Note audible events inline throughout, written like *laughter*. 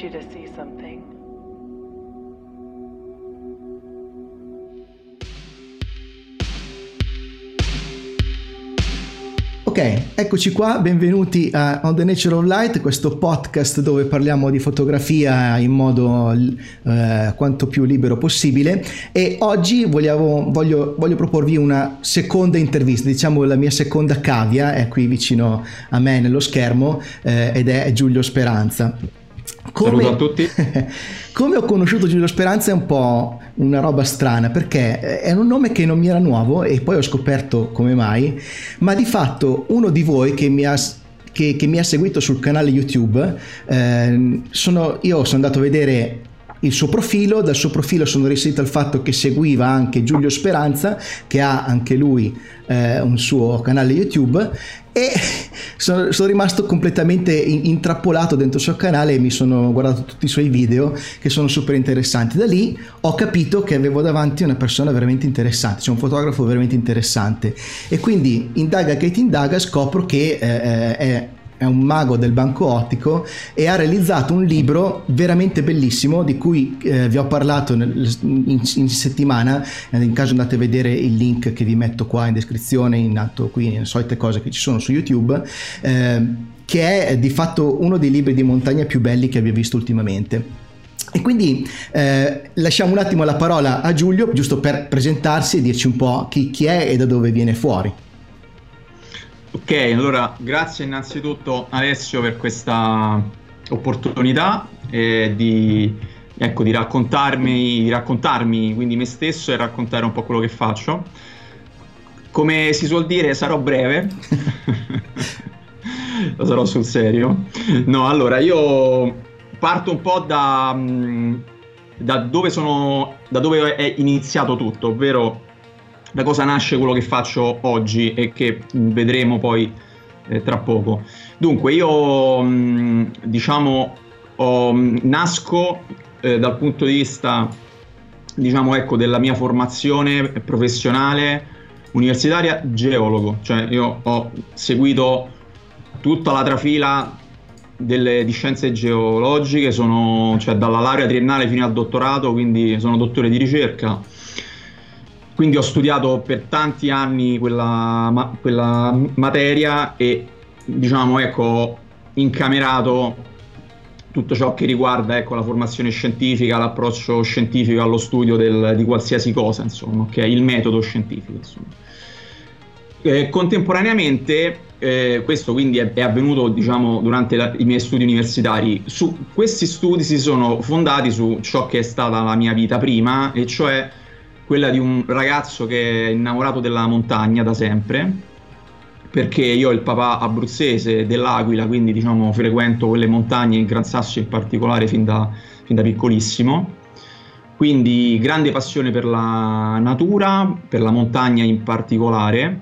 need you to see something. Ok, eccoci qua, benvenuti a On the Nature of Light, questo podcast dove parliamo di fotografia in modo eh, quanto più libero possibile e oggi vogliamo, voglio, voglio, proporvi una seconda intervista, diciamo la mia seconda cavia, è qui vicino a me nello schermo eh, ed è Giulio Speranza. Come, Saluto a tutti. *laughs* come ho conosciuto Giulio Speranza è un po' una roba strana perché è un nome che non mi era nuovo e poi ho scoperto come mai, ma di fatto uno di voi che mi ha che, che, mi ha seguito sul canale YouTube, eh, sono, io sono andato a vedere il suo profilo, dal suo profilo sono riuscito al fatto che seguiva anche Giulio Speranza, che ha anche lui eh, un suo canale YouTube e *laughs* sono, sono rimasto completamente intrappolato dentro il suo canale e mi sono guardato tutti i suoi video che sono super interessanti. Da lì ho capito che avevo davanti una persona veramente interessante, cioè un fotografo veramente interessante e quindi indaga che ti indaga scopro che eh, eh è è un mago del banco ottico e ha realizzato un libro veramente bellissimo di cui eh, vi ho parlato nel, in, in, settimana, in caso andate a vedere il link che vi metto qua in descrizione, in alto qui, nelle solite cose che ci sono su YouTube, eh, che è di fatto uno dei libri di montagna più belli che abbia visto ultimamente. E quindi eh, lasciamo un attimo la parola a Giulio, giusto per presentarsi e dirci un po' chi, chi è e da dove viene fuori. Ok, allora grazie innanzitutto Alessio per questa opportunità eh, di, ecco, di, raccontarmi, di raccontarmi quindi me stesso e raccontare un po' quello che faccio. Come si suol dire, sarò breve, *laughs* lo sarò sul serio. No, allora io parto un po' da, mm, da, dove, sono, da dove è iniziato tutto, ovvero da cosa nasce quello che faccio oggi e che vedremo poi eh, tra poco. Dunque, io mh, diciamo ho, nasco eh, dal punto di vista diciamo ecco della mia formazione professionale universitaria geologo, cioè io ho seguito tutta la trafila delle, di scienze geologiche, sono cioè dalla laurea triennale fino al dottorato, quindi sono dottore di ricerca quindi ho studiato per tanti anni quella, ma, quella materia e diciamo ecco incamerato tutto ciò che riguarda ecco, la formazione scientifica, l'approccio scientifico allo studio del, di qualsiasi cosa, insomma, okay? il metodo scientifico. Eh, contemporaneamente, eh, questo quindi è, è avvenuto diciamo, durante la, i miei studi universitari, su, questi studi si sono fondati su ciò che è stata la mia vita prima, e cioè quella di un ragazzo che è innamorato della montagna da sempre, perché io ho il papà abruzzese dell'Aquila, quindi diciamo frequento quelle montagne, in Gran Sasso in particolare, fin da, fin da piccolissimo. Quindi grande passione per la natura, per la montagna in particolare.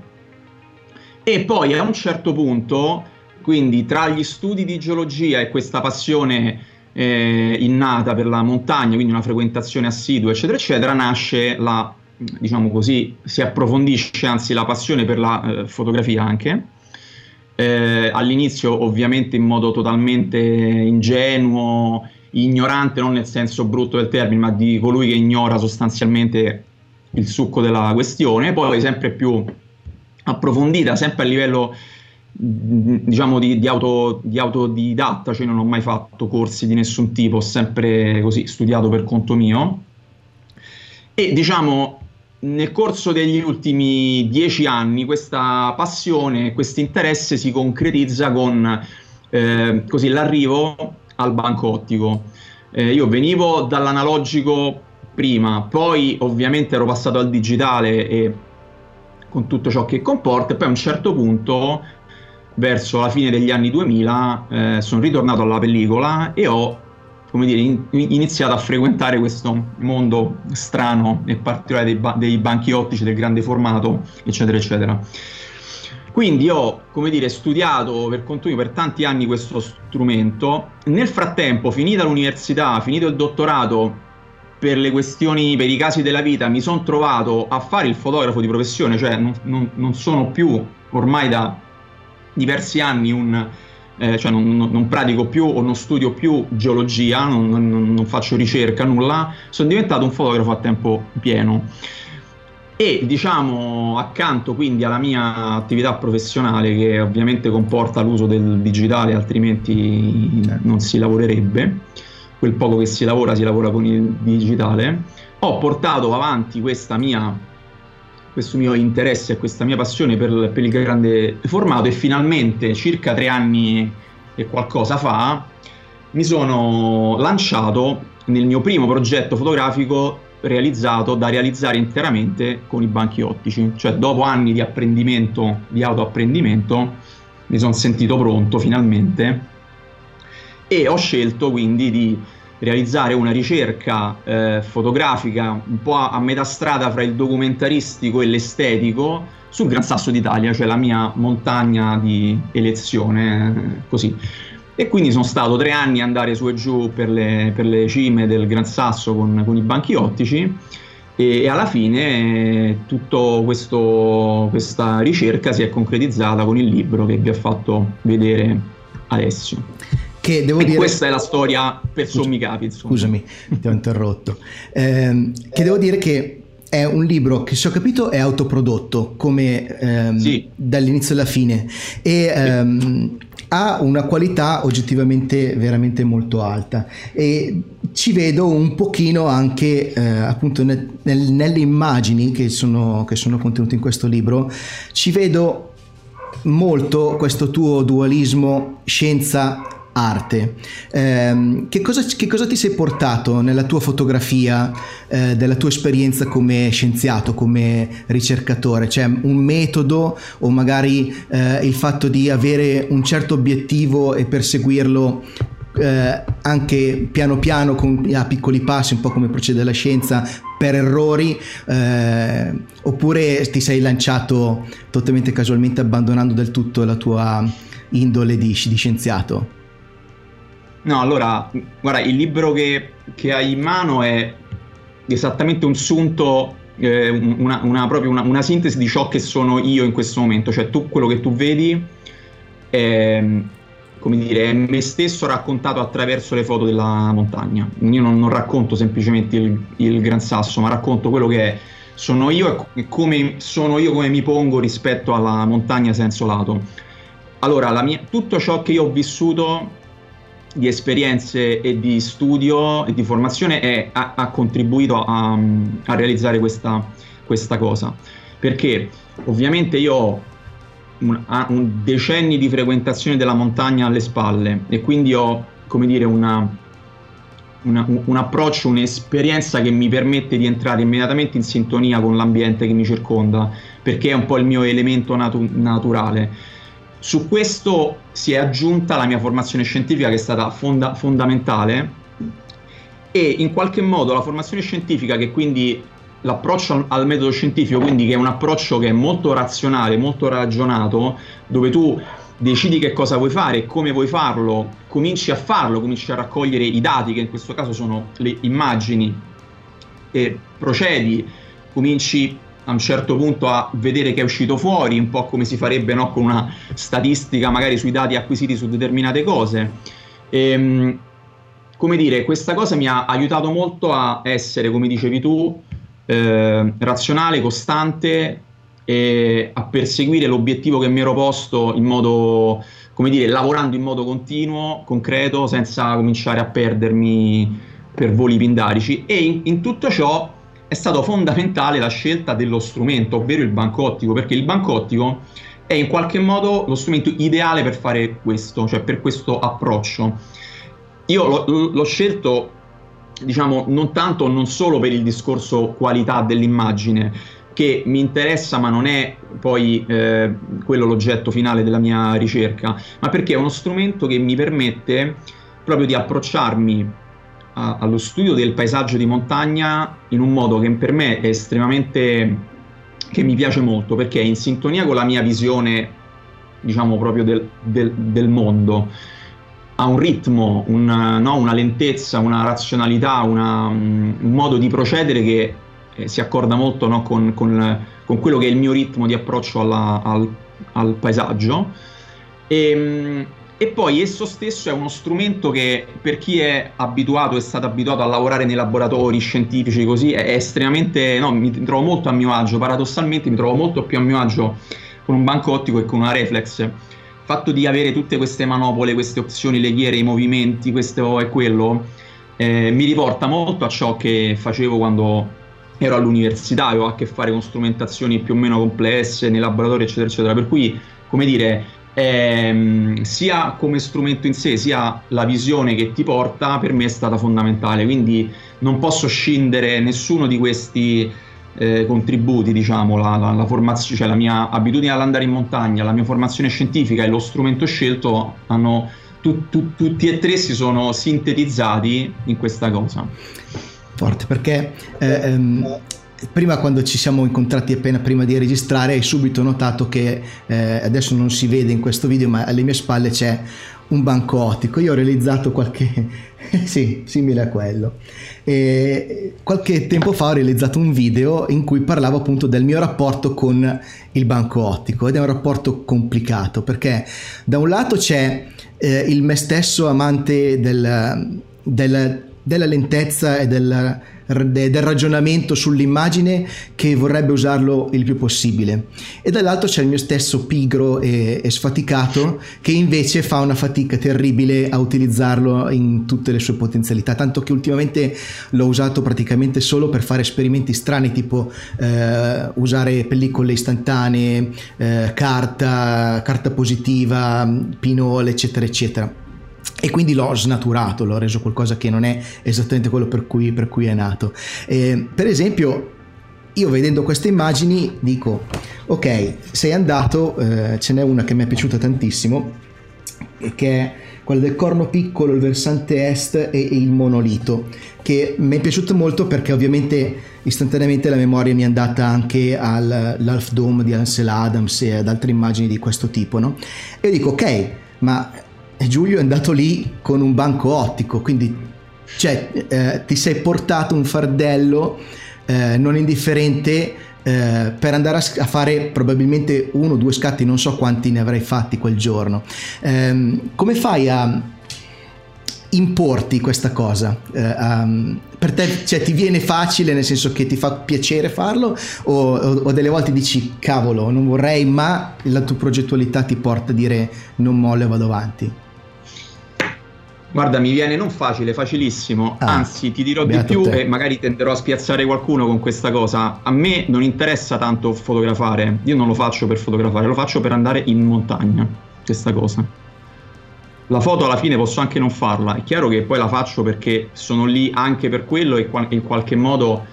E poi a un certo punto, quindi tra gli studi di geologia e questa passione eh, innata per la montagna, quindi una frequentazione assidua, eccetera, eccetera, nasce la, diciamo così, si approfondisce anzi la passione per la eh, fotografia anche. Eh, all'inizio ovviamente in modo totalmente ingenuo, ignorante, non nel senso brutto del termine, ma di colui che ignora sostanzialmente il succo della questione, poi sempre più approfondita, sempre a livello diciamo di, di, auto, di, autodidatta, cioè non ho mai fatto corsi di nessun tipo, ho sempre così studiato per conto mio. E diciamo nel corso degli ultimi dieci anni questa passione, questo interesse si concretizza con eh, così, l'arrivo al banco ottico. Eh, io venivo dall'analogico prima, poi ovviamente ero passato al digitale e con tutto ciò che comporta, e poi a un certo punto verso la fine degli anni 2000 eh, sono ritornato alla pellicola e ho come dire, in, iniziato a frequentare questo mondo strano e particolare dei, ba- dei banchi ottici del grande formato, eccetera, eccetera. Quindi ho, come dire, studiato per conto mio per tanti anni questo strumento. Nel frattempo, finita l'università, finito il dottorato, per le questioni, per i casi della vita, mi sono trovato a fare il fotografo di professione, cioè non, non, non sono più ormai da diversi anni un eh, cioè non, non, pratico più o non studio più geologia, non, non, non faccio ricerca, nulla, sono diventato un fotografo a tempo pieno. E diciamo accanto quindi alla mia attività professionale che ovviamente comporta l'uso del digitale altrimenti certo. non si lavorerebbe, quel poco che si lavora si lavora con il digitale, ho portato avanti mia, questo mio interesse e questa mia passione per, per il grande formato e finalmente circa tre anni e qualcosa fa mi sono lanciato nel mio primo progetto fotografico realizzato da realizzare interamente con i banchi ottici, cioè dopo anni di apprendimento, di autoapprendimento, mi sono sentito pronto finalmente e ho scelto quindi di realizzare una ricerca eh, fotografica un po' a, a, metà strada fra il documentaristico e l'estetico sul Gran Sasso d'Italia, cioè la mia montagna di elezione, eh, così. E quindi sono stato tre anni a andare su e giù per le, per le cime del Gran Sasso con, con i banchi ottici e, e alla fine tutta questa ricerca si è concretizzata con il libro che vi ho fatto vedere Alessio. Che devo e dire... questa è la storia per Scusa, sommi capi. Insomma. Scusami, ti ho interrotto. Eh, che devo dire che è un libro che se ho capito è autoprodotto come ehm, sì. dall'inizio alla fine e ehm, ha una qualità oggettivamente veramente molto alta e ci vedo un pochino anche eh, appunto nel, nel, nelle immagini che sono, che sono contenute in questo libro ci vedo molto questo tuo dualismo scienza arte. Eh, che, cosa, che, cosa, ti sei portato nella tua fotografia, eh, della tua esperienza come scienziato, come ricercatore? C'è un metodo o magari eh, il fatto di avere un certo obiettivo e perseguirlo eh, anche piano piano con, a piccoli passi, un po' come procede la scienza, per errori, eh, oppure ti sei lanciato totalmente casualmente abbandonando del tutto la tua indole di, di scienziato? No, allora, guarda, il libro che, che hai in mano è esattamente un sunto, eh, una, una, proprio una, una, sintesi di ciò che sono io in questo momento. Cioè, tu, quello che tu vedi è, come dire, è me stesso raccontato attraverso le foto della montagna. Io non, non racconto semplicemente il, il, Gran Sasso, ma racconto quello che è, sono io e come sono io, come mi pongo rispetto alla montagna senso lato. Allora, mia, tutto ciò che io ho vissuto di esperienze e di studio e di formazione è, ha, ha, contribuito a, a realizzare questa, questa, cosa. Perché ovviamente io ho un, un decenni di frequentazione della montagna alle spalle e quindi ho, come dire, una, una, un, un approccio, un'esperienza che mi permette di entrare immediatamente in sintonia con l'ambiente che mi circonda, perché è un po' il mio elemento natu- naturale su questo si è aggiunta la mia formazione scientifica che è stata fonda- fondamentale e in qualche modo la formazione scientifica che quindi l'approccio al, metodo scientifico, quindi che è un approccio che è molto razionale, molto ragionato, dove tu decidi che cosa vuoi fare e come vuoi farlo, cominci a farlo, cominci a raccogliere i dati, che in questo caso sono le immagini, e procedi, cominci a un certo punto a vedere che è uscito fuori, un po' come si farebbe no? con una statistica magari sui dati acquisiti su determinate cose. E, ehm, come dire, questa cosa mi ha aiutato molto a essere, come dicevi tu, eh, razionale, costante e a perseguire l'obiettivo che mi ero posto in modo, come dire, lavorando in modo continuo, concreto, senza cominciare a perdermi per voli pindarici e in, in tutto ciò è stato fondamentale la scelta dello strumento, ovvero il banco ottico, perché il banco ottico è in qualche modo lo strumento ideale per fare questo, cioè per questo approccio. Io l'ho, l'ho scelto, diciamo, non tanto, non solo per il discorso qualità dell'immagine, che mi interessa ma non è poi eh, quello l'oggetto finale della mia ricerca, ma perché è uno strumento che mi permette proprio di approcciarmi a, allo studio del paesaggio di montagna in un modo che per me è estremamente che mi piace molto perché è in sintonia con la mia visione diciamo proprio del, del, del mondo ha un ritmo, un, no, una lentezza, una razionalità, una, un modo di procedere che eh, si accorda molto no, con, con, con, quello che è il mio ritmo di approccio alla, al, al, paesaggio. E, e poi esso stesso è uno strumento che per chi è abituato, è stato abituato a lavorare nei laboratori scientifici così, è estremamente, no, mi trovo molto a mio agio, paradossalmente mi trovo molto più a mio agio con un banco ottico e con una reflex. Il fatto di avere tutte queste manopole, queste opzioni, le ghiere, i movimenti, questo e quello, eh, mi riporta molto a ciò che facevo quando ero all'università, avevo a che fare con strumentazioni più o meno complesse nei laboratori, eccetera, eccetera. Per cui, come dire, ehm, sia come strumento in sé, sia la visione che ti porta, per me è stata fondamentale. Quindi non posso scindere nessuno di questi eh, contributi, diciamo, la, la, la, formazione, cioè la mia abitudine all'andare in montagna, la mia formazione scientifica e lo strumento scelto hanno tu, tu, tutti e tre si sono sintetizzati in questa cosa. Forte, perché eh, ehm, prima quando ci siamo incontrati appena prima di registrare hai subito notato che eh, adesso non si vede in questo video ma alle mie spalle c'è un banco ottico io ho realizzato qualche *laughs* sì simile a quello. E qualche tempo fa ho realizzato un video in cui parlavo appunto del mio rapporto con il banco ottico ed è un rapporto complicato perché da un lato c'è eh, il me stesso amante del, del, della lentezza e del del ragionamento sull'immagine che vorrebbe usarlo il più possibile. E dall'altro c'è il mio stesso pigro e, e, sfaticato che invece fa una fatica terribile a utilizzarlo in tutte le sue potenzialità tanto che ultimamente l'ho usato praticamente solo per fare esperimenti strani tipo eh, usare pellicole istantanee eh, carta carta positiva pinole eccetera eccetera e quindi l'ho snaturato, l'ho reso qualcosa che non è esattamente quello per cui, per cui è nato. Eh, per esempio, io vedendo queste immagini dico, ok, sei andato, eh, ce n'è una che mi è piaciuta tantissimo, che è quella del corno piccolo, il versante est e il monolito, che mi è piaciuto molto perché ovviamente istantaneamente la memoria mi è andata anche all'Alf Dome di Ansel Adams e ad altre immagini di questo tipo, no? E dico, ok, ma e Giulio è andato lì con un banco ottico, quindi cioè, eh, ti sei portato un fardello eh, non indifferente eh, per andare a, a, fare probabilmente uno o due scatti, non so quanti ne avrei fatti quel giorno. Ehm, come fai a importi questa cosa? Um, per te cioè, ti viene facile nel senso che ti fa piacere farlo o, o, o, delle volte dici cavolo non vorrei ma la tua progettualità ti porta a dire non molle vado avanti? Guarda, mi viene non facile, facilissimo. Ah, Anzi, ti dirò di più e magari tenderò a spiazzare qualcuno con questa cosa. A me non interessa tanto fotografare. Io non lo faccio per fotografare, lo faccio per andare in montagna. Questa cosa. La foto alla fine posso anche non farla. È chiaro che poi la faccio perché sono lì anche per quello e in qualche modo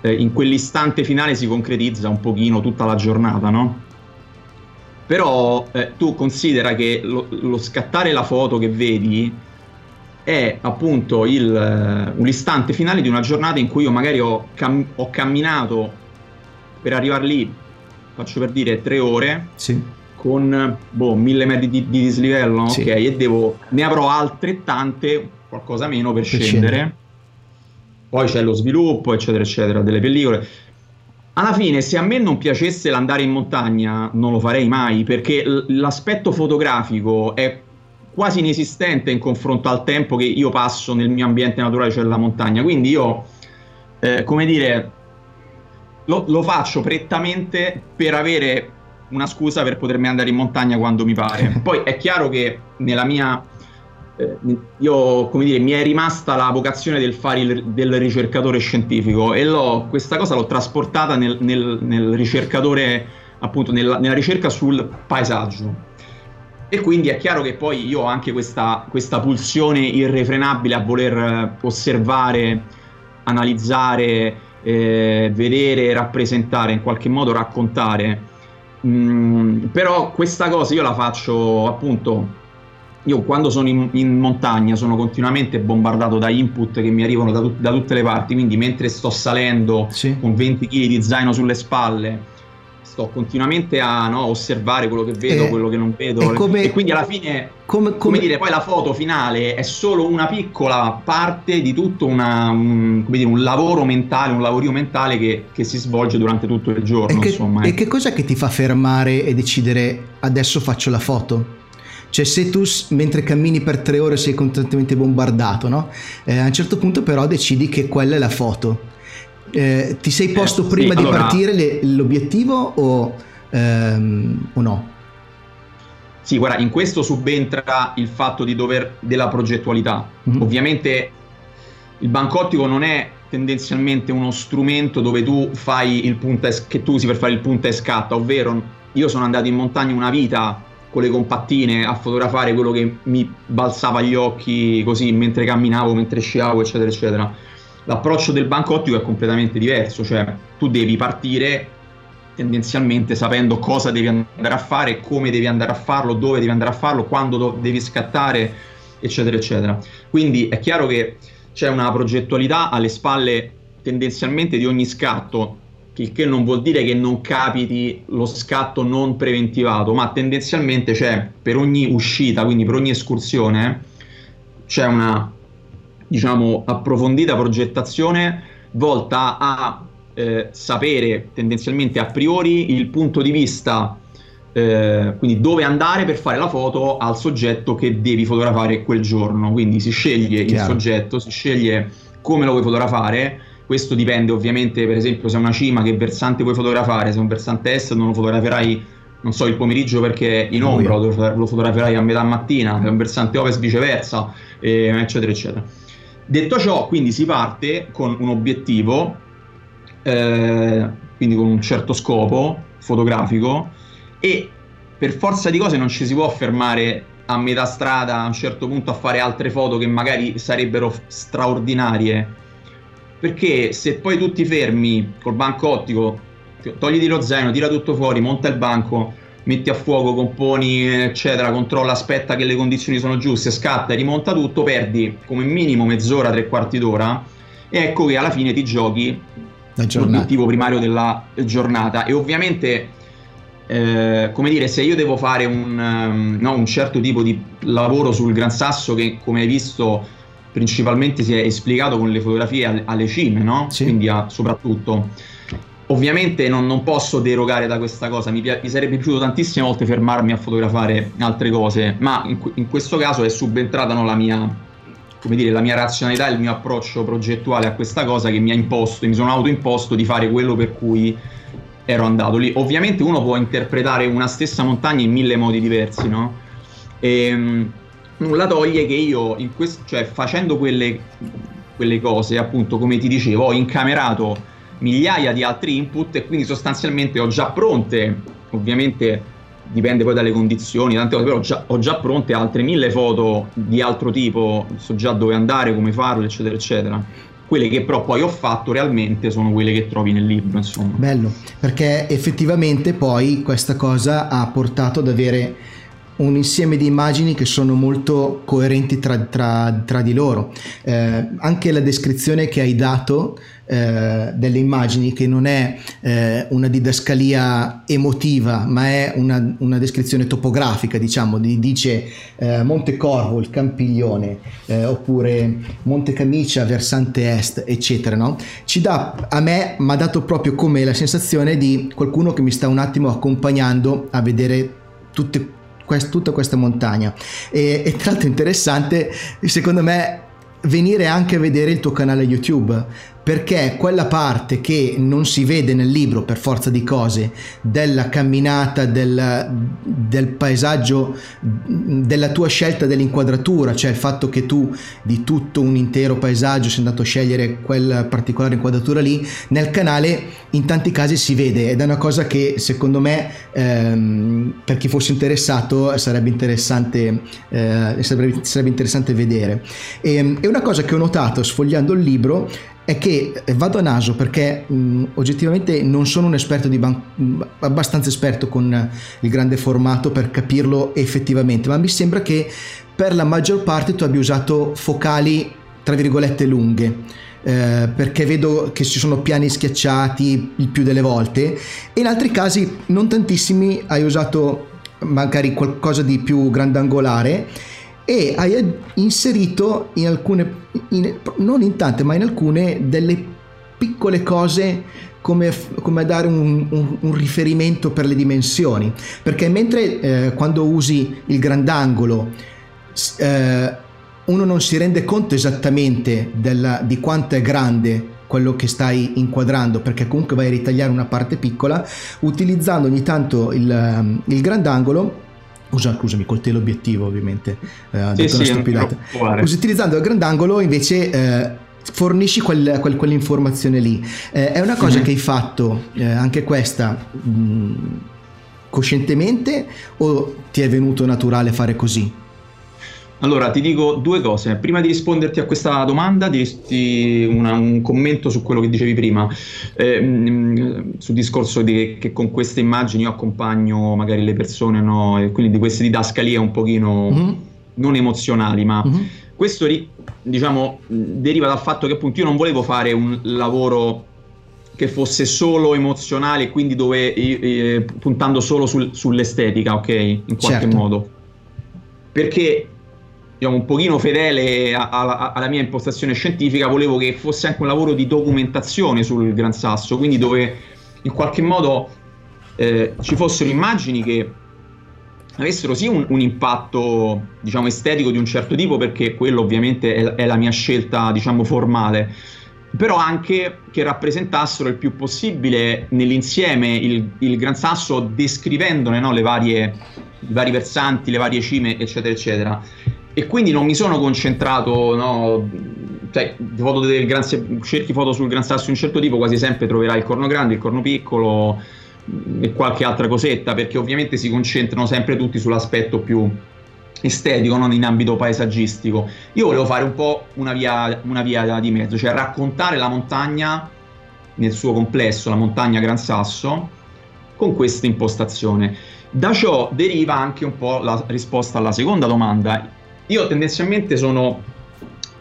eh, in quell'istante finale si concretizza un pochino tutta la giornata, no? Però eh, tu considera che lo, lo scattare la foto che vedi è appunto il, eh, un istante finale di una giornata in cui io magari ho, cam- ho camminato per arrivare lì, faccio per dire tre ore, sì. con boh, mille metri di, di dislivello, sì. ok, e devo, ne avrò altrettante, qualcosa meno per, per scendere. scendere. Poi c'è lo sviluppo, eccetera, eccetera, delle pellicole. Alla fine, se a me non piacesse l'andare in montagna, non lo farei mai, perché l'aspetto fotografico è quasi inesistente in confronto al tempo che io passo nel mio ambiente naturale, cioè la montagna. Quindi io, eh, come dire, lo, lo, faccio prettamente per avere una scusa per potermi andare in montagna quando mi pare. *laughs* Poi è chiaro che nella mia... Eh, io, come dire, mi è rimasta la vocazione del fare il, del ricercatore scientifico e questa cosa l'ho trasportata nel, nel, nel ricercatore, appunto, nella, nella ricerca sul paesaggio e quindi è chiaro che poi io ho anche questa, questa pulsione irrefrenabile a voler eh, osservare, analizzare, eh, vedere, rappresentare, in qualche modo raccontare. Mm, però questa cosa io la faccio appunto io quando sono in, in, montagna sono continuamente bombardato da input che mi arrivano da, tut- da tutte le parti, quindi mentre sto salendo sì. con 20 kg di zaino sulle spalle, sto continuamente a no, osservare quello che vedo, eh, quello che non vedo. E, come, e quindi alla fine, come, come, come, dire, poi la foto finale è solo una piccola parte di tutto una, un, dire, un, lavoro mentale, un lavorio mentale che, che, si svolge durante tutto il giorno. E che, insomma, e eh. che cosa che ti fa fermare e decidere adesso faccio la foto? Cioè se tu mentre cammini per tre ore sei costantemente bombardato, no? Eh, a un certo punto però decidi che quella è la foto. Eh, ti sei posto Eh, prima sì, di allora- partire le- l'obiettivo o, ehm, o no? Sì, guarda, in questo subentra il fatto di dover della progettualità. Mhm. Ovviamente il banco ottico non è tendenzialmente uno strumento dove tu fai il punta e, che tu usi per fare il punta e scatta, ovvero io sono andato in montagna una vita con le compattine a fotografare quello che mi balzava agli occhi così mentre camminavo, mentre sciavo, eccetera, eccetera. L'approccio del banco ottico è completamente diverso, cioè tu devi partire tendenzialmente sapendo cosa devi andare a fare, come devi andare a farlo, dove devi andare a farlo, quando do- devi scattare, eccetera, eccetera. Quindi è chiaro che c'è una progettualità alle spalle tendenzialmente di ogni scatto, il che non vuol dire che non capiti lo scatto non preventivato, ma tendenzialmente c'è per ogni uscita, quindi per ogni escursione, c'è una diciamo approfondita progettazione volta a eh, sapere tendenzialmente a priori il punto di vista eh, quindi dove andare per fare la foto al soggetto che devi fotografare quel giorno. Quindi si sceglie il Chiaro. soggetto si sceglie come lo vuoi fotografare. Questo dipende ovviamente per esempio se è una cima che versante vuoi fotografare. Se è un versante est non lo fotograferai non so il pomeriggio perché in ombra lo fotograferai a metà mattina. Se è un versante ovest viceversa eh, eccetera eccetera detto ciò quindi si parte con un obiettivo eh, quindi con un certo scopo fotografico e per forza di cose non ci si può fermare a metà strada a un certo punto a fare altre foto che magari sarebbero straordinarie. Perché se poi tu ti fermi col banco ottico togliti lo zaino, tira tutto fuori, monta il banco metti a fuoco, componi eccetera, controlla, aspetta che le condizioni sono giuste, scatta e rimonta tutto, perdi come minimo mezz'ora, tre quarti d'ora e ecco che alla fine ti giochi l'obiettivo primario della giornata e ovviamente eh, come dire se io devo fare un, ehm, no, un certo tipo di lavoro sul Gran Sasso che come hai visto principalmente si è esplicato con le fotografie alle, alle cime no? Sì. quindi a- soprattutto ovviamente non, non posso derogare da questa cosa mi, pia- mi sarebbe piaciuto tantissime volte fermarmi a fotografare altre cose ma in, que- in questo caso è subentrata no, la mia dire, la mia razionalità il mio approccio progettuale a questa cosa che mi ha imposto, mi sono autoimposto di fare quello per cui ero andato lì. Ovviamente uno può interpretare una stessa montagna in mille modi diversi, no? E, nulla toglie che io, quest- cioè, facendo quelle, quelle cose, appunto, come ti dicevo, ho incamerato migliaia di altri input e quindi sostanzialmente ho già pronte, ovviamente dipende poi dalle condizioni, tante cose, però già- ho già pronte altre mille foto di altro tipo, so già dove andare, come farlo, eccetera, eccetera. Quelle che però poi ho fatto realmente sono quelle che trovi nel libro, insomma. Bello, perché effettivamente poi questa cosa ha portato ad avere un insieme di immagini che sono molto coerenti tra, tra- tra di loro. Eh, anche la descrizione che hai dato eh, delle immagini, che non è eh, una didascalia emotiva, ma è una, una descrizione topografica, diciamo, di- dice eh, Monte Corvo, il Campiglione, eh, oppure Monte Camicia, versante est, eccetera, no? Ci dà, a me, mi ha dato proprio come la sensazione di qualcuno che mi sta un attimo accompagnando a vedere tutte quest- tutta questa montagna. E, e tra l'altro interessante, secondo me, venire anche a vedere il tuo canale YouTube perché quella parte che non si vede nel libro per forza di cose della camminata del, del paesaggio della tua scelta dell'inquadratura cioè il fatto che tu di tutto un intero paesaggio sei andato a scegliere quella particolare inquadratura lì nel canale in tanti casi si vede. Ed è una cosa che secondo me ehm, per chi fosse interessato sarebbe interessante eh, sarebbe, sarebbe interessante vedere. E, e una cosa che ho notato sfogliando il libro è che eh, vado a naso perché mh, oggettivamente non sono un esperto di ban- mh, abbastanza esperto con il grande formato per capirlo effettivamente, ma mi sembra che per la maggior parte tu abbia usato focali tra virgolette lunghe. Eh, perché vedo che ci sono piani schiacciati il più delle volte e in altri casi non tantissimi hai usato magari qualcosa di più grandangolare e hai inserito in alcune, in- non in tante, ma in alcune delle piccole cose come, come dare un, un, un, riferimento per le dimensioni, perché mentre eh, quando usi il grandangolo eh, uno non si rende conto esattamente della, di quanto è grande quello che stai inquadrando perché comunque vai a ritagliare una parte piccola utilizzando ogni tanto il, il grandangolo Usa, scusami, col teleobiettivo ovviamente, eh, ho sì, detto sì, una stupidata. Utilizzando il grandangolo invece eh, fornisci quel, quel, quell'informazione lì. Eh, è una cosa mm-hmm. che hai fatto, eh, anche questa, mh, coscientemente o ti è venuto naturale fare così? Allora, ti dico due cose. Prima di risponderti a questa domanda, diresti una, un commento su quello che dicevi prima, eh, mh, sul discorso di, che con queste immagini io accompagno magari le persone, no? E quindi di queste didascalie un pochino mm-hmm. non emozionali, ma mm-hmm. questo diciamo, deriva dal fatto che appunto io non volevo fare un lavoro che fosse solo emozionale, quindi dove eh, puntando solo sul, sull'estetica, ok? In qualche certo. modo. Perché diciamo, un pochino fedele a, a, alla mia impostazione scientifica, volevo che fosse anche un lavoro di documentazione sul Gran Sasso, quindi dove in qualche modo eh, ci fossero immagini che avessero sì un, un, impatto diciamo estetico di un certo tipo perché quello ovviamente è, è la mia scelta diciamo formale però anche che rappresentassero il più possibile nell'insieme il, il Gran Sasso descrivendone no, le varie, i vari versanti, le varie cime eccetera eccetera e quindi non mi sono concentrato, no, cioè, foto gran, cerchi foto sul Gran Sasso di un certo tipo, quasi sempre troverai il corno grande, il corno piccolo e qualche altra cosetta, perché ovviamente si concentrano sempre tutti sull'aspetto più estetico, non in ambito paesaggistico. Io volevo fare un po' una via, una via di mezzo, cioè raccontare la montagna nel suo complesso, la montagna Gran Sasso, con questa impostazione. Da ciò deriva anche un po' la risposta alla seconda domanda, io tendenzialmente sono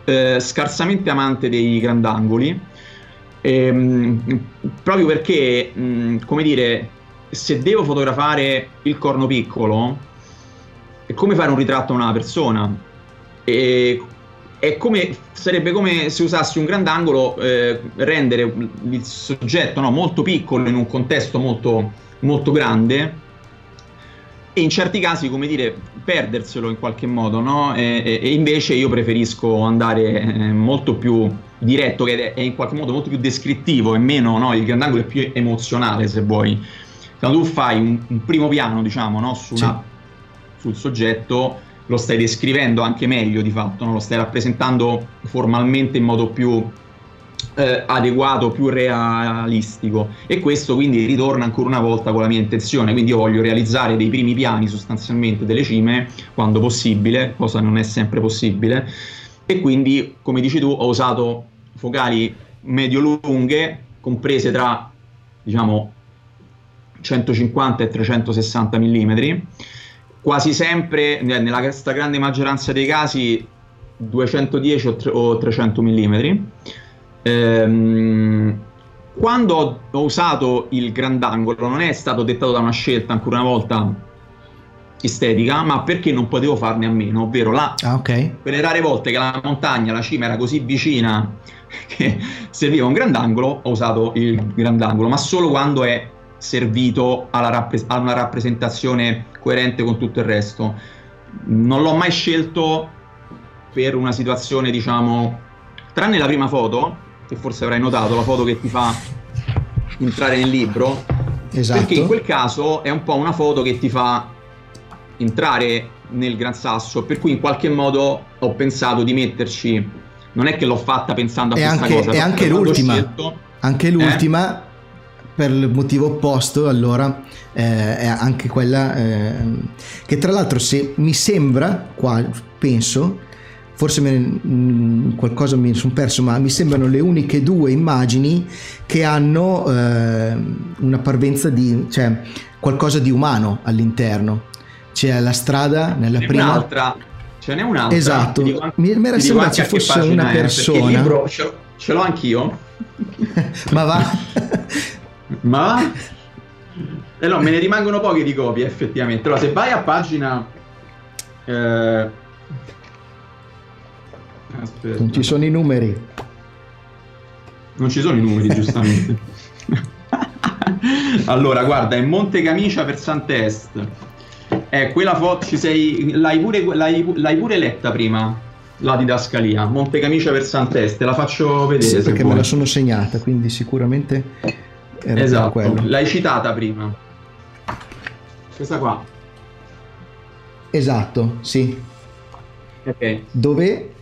eh, scarsamente amante dei grandangoli, ehm, proprio perché, mh, come dire, se devo fotografare il corno piccolo, è come fare un ritratto a una persona. E, come, sarebbe come se usassi un grandangolo, eh, rendere il soggetto no, molto piccolo in un contesto molto, molto grande e in certi casi, come dire, perderselo in qualche modo, no? E, e invece io preferisco andare eh, molto più diretto, che è in qualche modo molto più descrittivo e meno, no? Il grandangolo è più emozionale, se vuoi. Quando tu fai un, un primo piano, diciamo, no? Su una, sì. sul soggetto, lo stai descrivendo anche meglio di fatto, no? lo stai rappresentando formalmente in modo più eh, adeguato, più realistico. E questo quindi ritorna ancora una volta con la mia intenzione, quindi io voglio realizzare dei primi piani sostanzialmente delle cime quando possibile, cosa non è sempre possibile. E quindi come dici tu ho usato focali medio-lunghe comprese tra diciamo 150 e 360 mm quasi sempre nella stragrande maggioranza dei casi 210 o 300 mm Ehm, quando ho, ho usato il grandangolo non è stato dettato da una scelta ancora una volta estetica, ma perché non potevo farne a meno, ovvero là, ah, okay. quelle rare volte che la montagna, la cima era così vicina che serviva un grandangolo, ho usato il grandangolo, ma solo quando è servito rappres- a una rappresentazione coerente con tutto il resto. Non l'ho mai scelto per una situazione, diciamo, tranne la prima foto, che forse avrai notato, la foto che ti fa entrare nel libro. Esatto. Perché in quel caso è un po' una foto che ti fa entrare nel Gran Sasso, per cui in qualche modo ho pensato di metterci. Non è che l'ho fatta pensando a e questa anche, cosa. E anche l'ultima. Scelto, anche l'ultima. Eh? Per il motivo opposto, allora eh, è anche quella eh, che tra l'altro se mi sembra, qua penso, forse me ne, mm, qualcosa mi sono perso, ma mi sembrano le uniche due immagini che hanno eh, una parvenza di, cioè qualcosa di umano all'interno. C'è la strada nella ce prima. Un'altra. Ce n'è un'altra. Esatto, dico, mi, era sembrato ci fosse una persona. il libro ce, ce l'ho anch'io. *laughs* ma va. ma va. Eh no, me ne rimangono poche di copie effettivamente. Allora, se vai a pagina eh, Aspetta. Non ci sono i numeri. Non ci sono i numeri, *laughs* giustamente. allora, guarda, è Monte Camicia per Sant'Est. Eh, quella foto ci sei. L'hai pure, l'hai, l'hai pure letta prima? La didascalia. Monte Camicia per Sant'Est. Te la faccio vedere. Sì, perché me la sono segnata, quindi sicuramente era esatto. quello. L'hai citata prima. Questa qua. Esatto, sì. Ok. Dove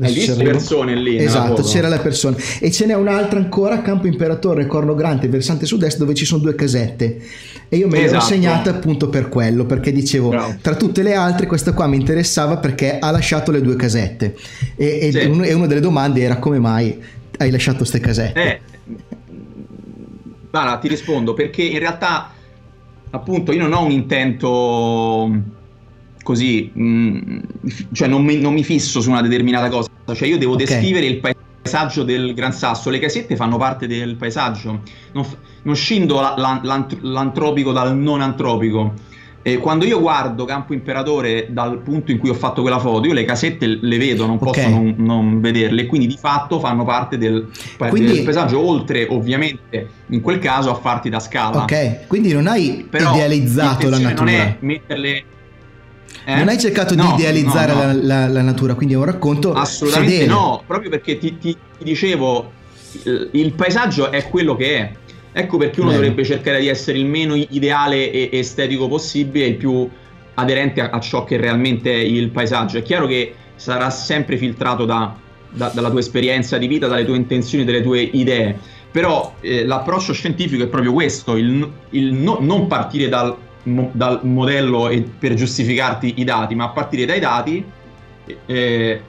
hai visto persone lì? Esatto, c'era la persona. E ce n'è un'altra ancora, Campo Imperatore, Corno Grande, versante sud-est, dove ci sono due casette. E io me esatto. l'ho segnata appunto per quello, perché dicevo, Bravo. tra tutte le altre, questa qua mi interessava perché ha lasciato le due casette. E, e, sì. un, e una delle domande era come mai hai lasciato queste casette? Eh, guarda, ti rispondo, perché in realtà, appunto, io non ho un intento così, mh, mm, cioè non mi, non mi, fisso su una determinata cosa, cioè io devo okay. descrivere il paesaggio del Gran Sasso, le casette fanno parte del paesaggio, non, non scindo la, la, l'ant, l'antropico dal non antropico. E quando io guardo Campo Imperatore dal punto in cui ho fatto quella foto, io le casette le vedo, non posso okay. non, non, vederle, quindi di fatto fanno parte del, quindi, del, paesaggio, oltre ovviamente in quel caso a farti da scala. Ok, quindi non hai Però idealizzato la natura. Non è metterle eh? Non hai cercato no, di idealizzare no, no. La, la, la, natura, quindi è un racconto Assolutamente fedele. no, proprio perché ti, ti, ti, dicevo, il paesaggio è quello che è. Ecco perché uno Bene. dovrebbe cercare di essere il meno ideale e estetico possibile il più aderente a, a, ciò che realmente è il paesaggio. È chiaro che sarà sempre filtrato da, da, dalla tua esperienza di vita, dalle tue intenzioni, dalle tue idee. Però eh, l'approccio scientifico è proprio questo, il, il no, non partire dal mo- dal modello e per giustificarti i dati, ma a partire dai dati eh,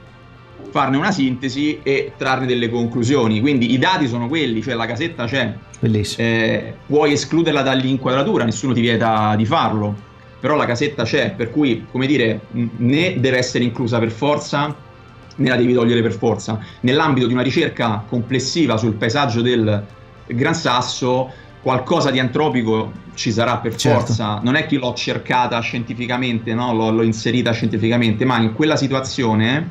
farne una sintesi e trarne delle conclusioni. Quindi i dati sono quelli, cioè la casetta c'è. Bellissimo. Eh, puoi escluderla dall'inquadratura, nessuno ti vieta di farlo, però la casetta c'è, per cui, come dire, né deve essere inclusa per forza, né la devi togliere per forza. Nell'ambito di una ricerca complessiva sul paesaggio del Gran Sasso, qualcosa di antropico ci sarà per certo. forza. Non è che l'ho cercata scientificamente, no? l'ho, l'ho, inserita scientificamente, ma in quella situazione,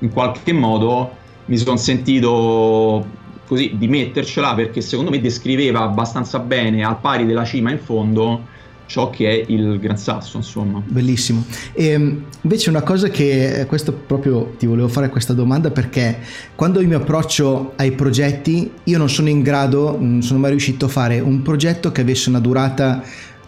in qualche modo, mi sono sentito così di mettercela perché secondo me descriveva abbastanza bene, al pari della cima in fondo, ciò che è il Gran Sasso, insomma. Bellissimo. E ehm, invece una cosa che, eh, questo proprio ti volevo fare questa domanda perché quando io mi approccio ai progetti, io non sono in grado, non sono mai riuscito a fare un progetto che avesse una durata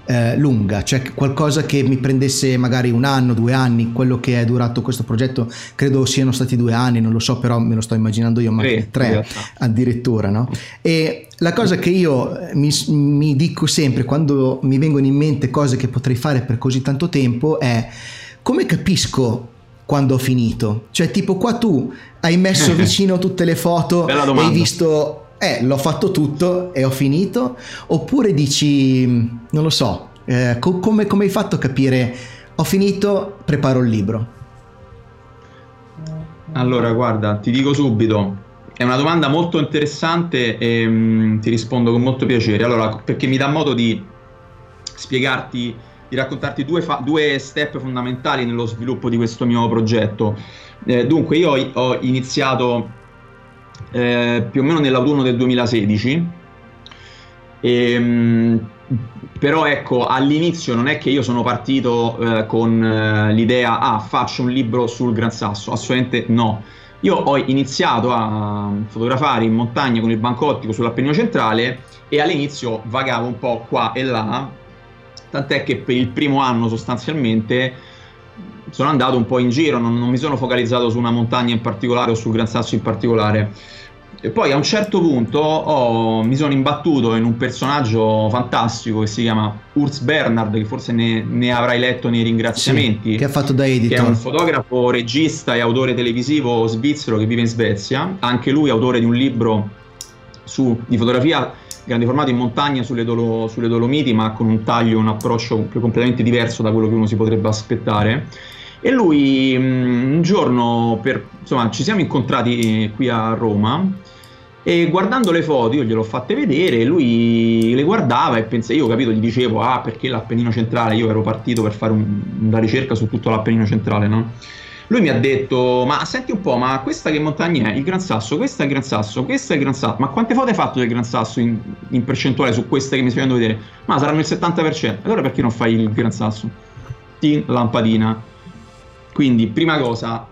eh, lunga, cioè qualcosa che mi prendesse magari un anno, due anni, quello che è durato questo progetto, credo siano stati due anni, non lo so, però me lo sto immaginando io, ma sì, tre addirittura, no? E la cosa che io eh, mi, mi dico sempre quando mi vengono in mente cose che potrei fare per così tanto tempo è come capisco quando ho finito? Cioè, tipo, qua tu hai messo *laughs* vicino tutte le foto e hai visto eh, l'ho fatto tutto e ho finito, oppure dici, non lo so, eh, co- come, come hai fatto a capire, ho finito, preparo il libro? Allora, guarda, ti dico subito, è una domanda molto interessante e mh, mm, ti rispondo con molto piacere. Allora, perché mi dà modo di spiegarti, di raccontarti due, fa- due step fondamentali nello sviluppo di questo mio progetto. Eh, dunque, io ho, iniziato eh, più o meno nell'autunno del 2016. E, ehm, però ecco, all'inizio non è che io sono partito eh, con eh, l'idea, ah, faccio un libro sul Gran Sasso, assolutamente no. Io ho iniziato a fotografare in montagna con il banco ottico sull'Appennino centrale e all'inizio vagavo un po' qua e là, tant'è che per il primo anno sostanzialmente sono andato un po' in giro, non, non mi sono focalizzato su una montagna in particolare o sul Gran Sasso in particolare. E poi a un certo punto oh, mi sono imbattuto in un personaggio fantastico che si chiama Urs Bernard, che forse ne, ne avrai letto nei ringraziamenti. Sì, che ha fatto da editor. Che è un fotografo, regista e autore televisivo svizzero che vive in Svezia. Anche lui autore di un libro su, di fotografia grande formato in montagna sulle, Dolo, sulle Dolomiti, ma con un taglio, un approccio completamente diverso da quello che uno si potrebbe aspettare. E lui mm, un giorno, per, insomma, ci siamo incontrati qui a Roma e guardando le foto, io gliel'ho fatte vedere, lui le guardava e pensa, io ho capito, gli dicevo, ah perché l'Appennino centrale, io ero partito per fare un, una ricerca su tutto l'Appennino centrale, no? lui mi ha detto, ma senti un po', ma questa che montagna è? Il Gran Sasso, questa è il Gran Sasso, questa è il Gran Sasso, ma quante foto hai fatto del Gran Sasso in, in percentuale su queste che mi stai facendo vedere? Ma saranno il 70%, allora perché non fai il Gran Sasso? Tin, lampadina. Quindi, prima cosa,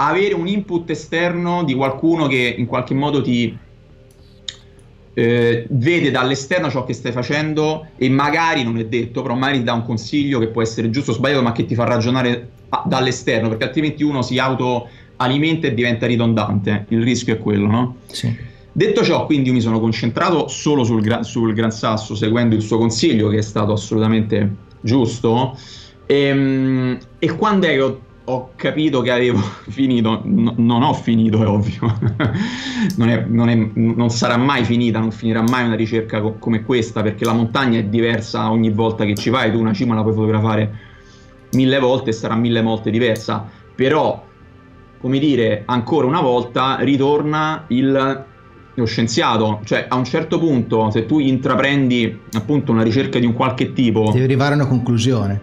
avere un input esterno di qualcuno che in qualche modo ti eh, vede dall'esterno ciò che stai facendo e magari non è detto, però magari ti dà un consiglio che può essere giusto o sbagliato, ma che ti fa ragionare a- dall'esterno, perché altrimenti uno si autoalimenta e diventa ridondante. Il rischio è quello, no? Sì. Detto ciò, quindi io mi sono concentrato solo sul, gra- sul Gran Sasso, seguendo il suo consiglio, che è stato assolutamente giusto. E, ehm, e quando è che ho ho capito che avevo *laughs* finito, no, non ho finito, è ovvio, *laughs* non, è, non, è, non, sarà mai finita, non finirà mai una ricerca co- come questa, perché la montagna è diversa ogni volta che ci vai, tu una cima la puoi fotografare mille volte e sarà mille volte diversa, però, come dire, ancora una volta ritorna il, lo scienziato, cioè a un certo punto se tu intraprendi appunto una ricerca di un qualche tipo... Devi arrivare a una conclusione.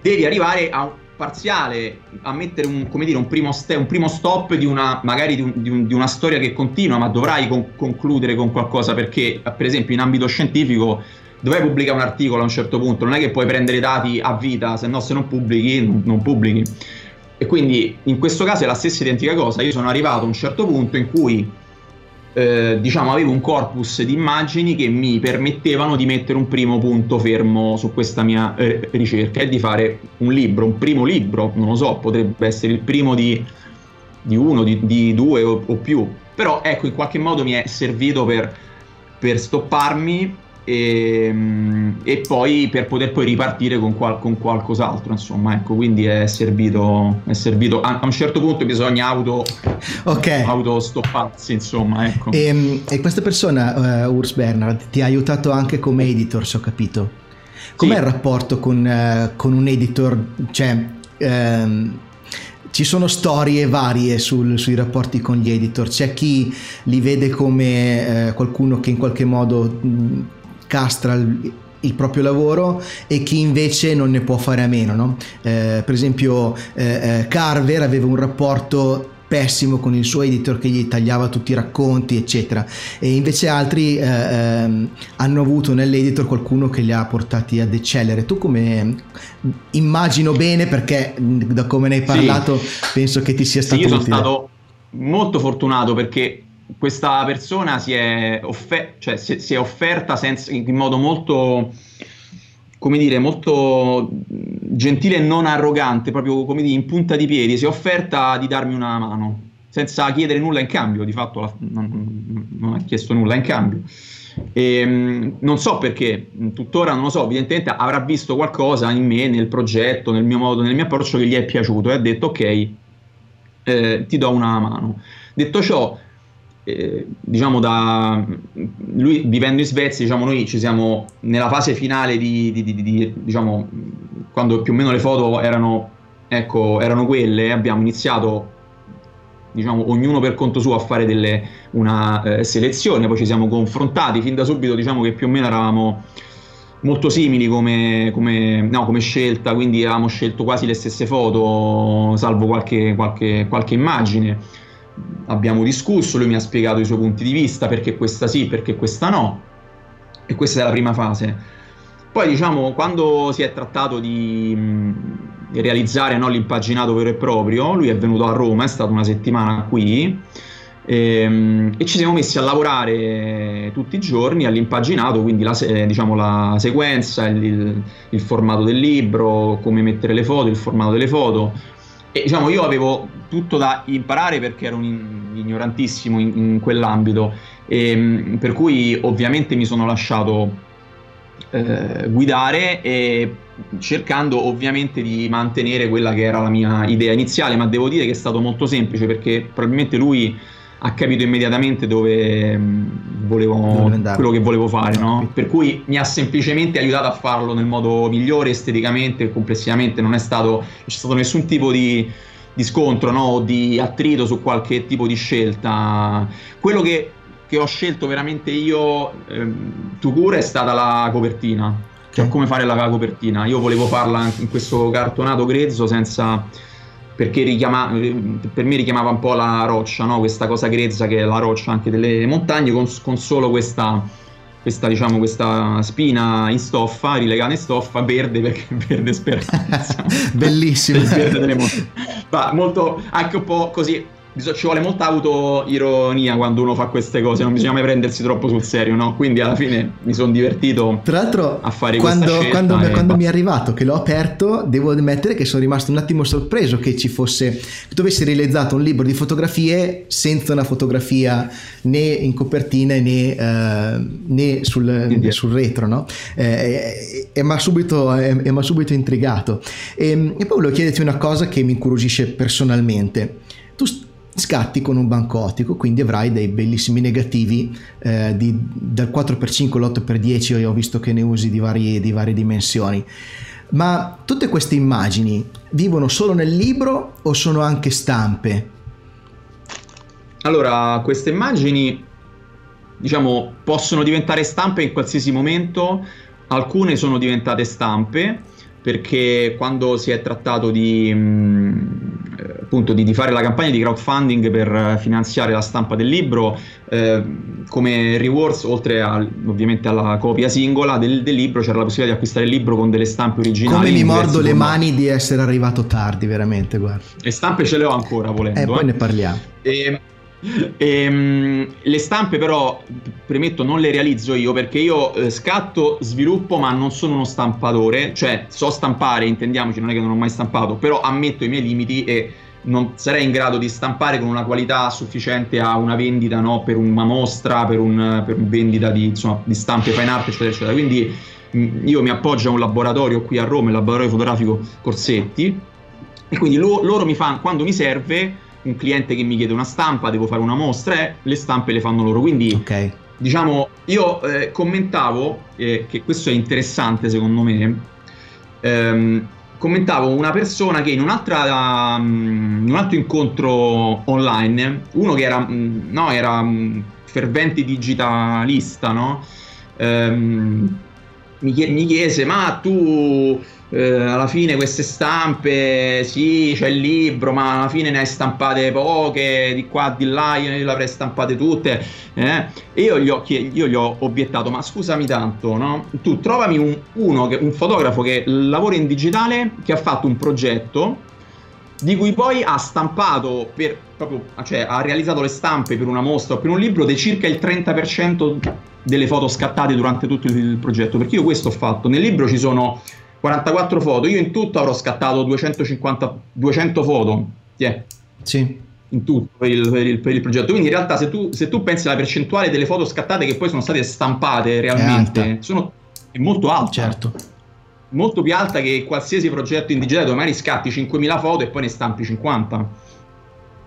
Devi arrivare a un parziale a mettere un, dire, un, primo, ste- un primo, stop di una, magari di, un, di, una storia che continua, ma dovrai con- concludere con qualcosa perché, per esempio, in ambito scientifico dovrai pubblicare un articolo a un certo punto, non è che puoi prendere dati a vita, se no se non pubblichi, non, non pubblichi. E quindi in questo caso è la stessa identica cosa. Io sono arrivato a un certo punto in cui eh, diciamo, avevo un corpus di immagini che mi permettevano di mettere un primo punto fermo su questa mia eh, ricerca e di fare un libro, un primo libro, non lo so, potrebbe essere il primo di, di uno, di, di due o, o, più. Però ecco, in qualche modo mi è servito per, per stopparmi e, ehm, e, poi per poter poi ripartire con, qual, con qualcos'altro insomma ecco quindi è servito, è servito. A, a, un certo punto bisogna auto okay. autostopparsi insomma ecco. E, ehm, e questa persona uh, Urs Bernard ti ha aiutato anche come editor se ho capito? Com'è sì. il rapporto con, uh, con, un editor? Cioè um, ci sono storie varie sul, sui rapporti con gli editor, c'è chi li vede come eh, qualcuno che in qualche modo mh, castra il, il proprio lavoro e chi invece non ne può fare a meno. No? Eh, per esempio eh, eh, Carver aveva un rapporto pessimo con il suo editor che gli tagliava tutti i racconti eccetera e invece altri eh, ehm, hanno avuto nell'editor qualcuno che li ha portati ad eccellere tu come immagino bene perché da come ne hai parlato sì. penso che ti sia stato sì, io sono utile. stato molto fortunato perché questa persona si è, offer- cioè, si, si è offerta senza, in modo molto, come dire, molto gentile e non arrogante, proprio come dire, in punta di piedi, si è offerta di darmi una mano, senza chiedere nulla in cambio, di fatto la, non, non, ha chiesto nulla in cambio. E, ehm, non so perché, tuttora non lo so, evidentemente avrà visto qualcosa in me, nel progetto, nel mio modo, nel mio approccio che gli è piaciuto e ha detto ok, eh, ti do una mano. Detto ciò, eh, diciamo da lui vivendo in Svezia diciamo noi ci siamo nella fase finale di, di, di, di diciamo quando più o meno le foto erano ecco erano quelle abbiamo iniziato diciamo ognuno per conto suo a fare delle, una eh, selezione poi ci siamo confrontati fin da subito diciamo che più o meno eravamo molto simili come, come, no, come scelta quindi avevamo scelto quasi le stesse foto salvo qualche, qualche, qualche immagine abbiamo discusso, lui mi ha spiegato i suoi punti di vista, perché questa sì, perché questa no, e questa è la prima fase. Poi diciamo, quando si è trattato di, di realizzare no, l'impaginato vero e proprio, lui è venuto a Roma, è stata una settimana qui, e, ehm, e, ci siamo messi a lavorare tutti i giorni all'impaginato, quindi la, diciamo, la sequenza, il, il, formato del libro, come mettere le foto, il formato delle foto. E diciamo, io avevo tutto da imparare perché ero un ignorantissimo in, in quell'ambito, e, ehm, per cui ovviamente mi sono lasciato eh, guidare e cercando ovviamente di mantenere quella che era la mia idea iniziale, ma devo dire che è stato molto semplice perché probabilmente lui ha capito immediatamente dove mm, volevo, quello che volevo fare, no? Per cui mi ha semplicemente aiutato a farlo nel modo migliore, esteticamente e complessivamente. Non è stato, non c'è stato nessun tipo di, di scontro, no? O di attrito su qualche tipo di scelta. Quello che, che ho scelto veramente io, ehm, tu cura, è stata la copertina. Cioè, come fare la copertina. Io volevo farla in questo cartonato grezzo senza perché richiama, per me richiamava un po' la roccia, no? questa cosa grezza che è la roccia anche delle montagne, con, con solo questa, questa, diciamo, questa spina in stoffa, rilegata in stoffa, verde perché verde speranza. *laughs* Bellissimo. verde delle montagne. Ma molto, anche un po' così ci vuole molta autoironia quando uno fa queste cose, non bisogna mai prendersi troppo sul serio, no? Quindi alla fine mi sono divertito Tra l'altro, a fare quando, quando, e... quando mi è arrivato che l'ho aperto, devo ammettere che sono rimasto un attimo sorpreso che ci fosse, che tu avessi realizzato un libro di fotografie senza una fotografia né in copertina né, uh, né sul, sul, retro, no? Eh, e mi ha subito, subito, intrigato. E, e poi volevo chiederti una cosa che mi incuriosisce personalmente. Tu scatti con un banco ottico, quindi avrai dei bellissimi negativi eh, di, dal 4x5 all'8x10, io ho visto che ne usi di varie, di varie dimensioni. Ma tutte queste immagini vivono solo nel libro o sono anche stampe? Allora, queste immagini, diciamo, possono diventare stampe in qualsiasi momento, alcune sono diventate stampe perché quando si è trattato di, mh, mm, appunto, di, di, fare la campagna di crowdfunding per finanziare la stampa del libro, eh, come rewards, oltre a, ovviamente alla copia singola del, del, libro, c'era la possibilità di acquistare il libro con delle stampe originali. Come mi mordo le mani di essere arrivato tardi, veramente, guarda. Le stampe ce le ho ancora, volendo. Eh, poi eh. ne parliamo. E, e, um, le stampe però, premetto, non le realizzo io perché io eh, scatto, sviluppo ma non sono uno stampatore, cioè so stampare, intendiamoci, non è che non ho mai stampato, però ammetto i miei limiti e non sarei in grado di stampare con una qualità sufficiente a una vendita no, per una mostra, per un, per vendita di, insomma, di, stampe fine art, eccetera, eccetera. Quindi mh, io mi appoggio a un laboratorio qui a Roma, il laboratorio fotografico Corsetti, e quindi lo, loro mi fanno, quando mi serve, un cliente che mi chiede una stampa, devo fare una mostra, e le stampe le fanno loro. Quindi, okay. diciamo, io eh, commentavo, eh, che questo è interessante secondo me, ehm, commentavo una persona che in, um, in un altro incontro online, uno che era, um, no, era um, fervente digitalista, no? Ehm, mi, chiese, ma tu eh, alla fine queste stampe, sì, c'è il libro, ma alla fine ne hai stampate poche, di qua, di là, io le avrei stampate tutte. Eh? E io gli, ho, io gli, ho, obiettato, ma scusami tanto, no? Tu trovami un, uno, che, un fotografo che lavora in digitale, che ha fatto un progetto di cui poi ha stampato per, proprio, cioè ha realizzato le stampe per una mostra o per un libro di circa il 30% delle foto scattate durante tutto il progetto. Perché io questo ho fatto. Nel libro ci sono 44 foto, io in tutto avrò scattato 250, 200 foto. Yeah. Sì. In tutto per il, per, il, per il, progetto. Quindi in realtà se tu, se tu, pensi alla percentuale delle foto scattate che poi sono state stampate realmente, è, sono, è molto alta. Certo. Molto più alta che qualsiasi progetto in digitale dove magari scatti 5.000 foto e poi ne stampi 50.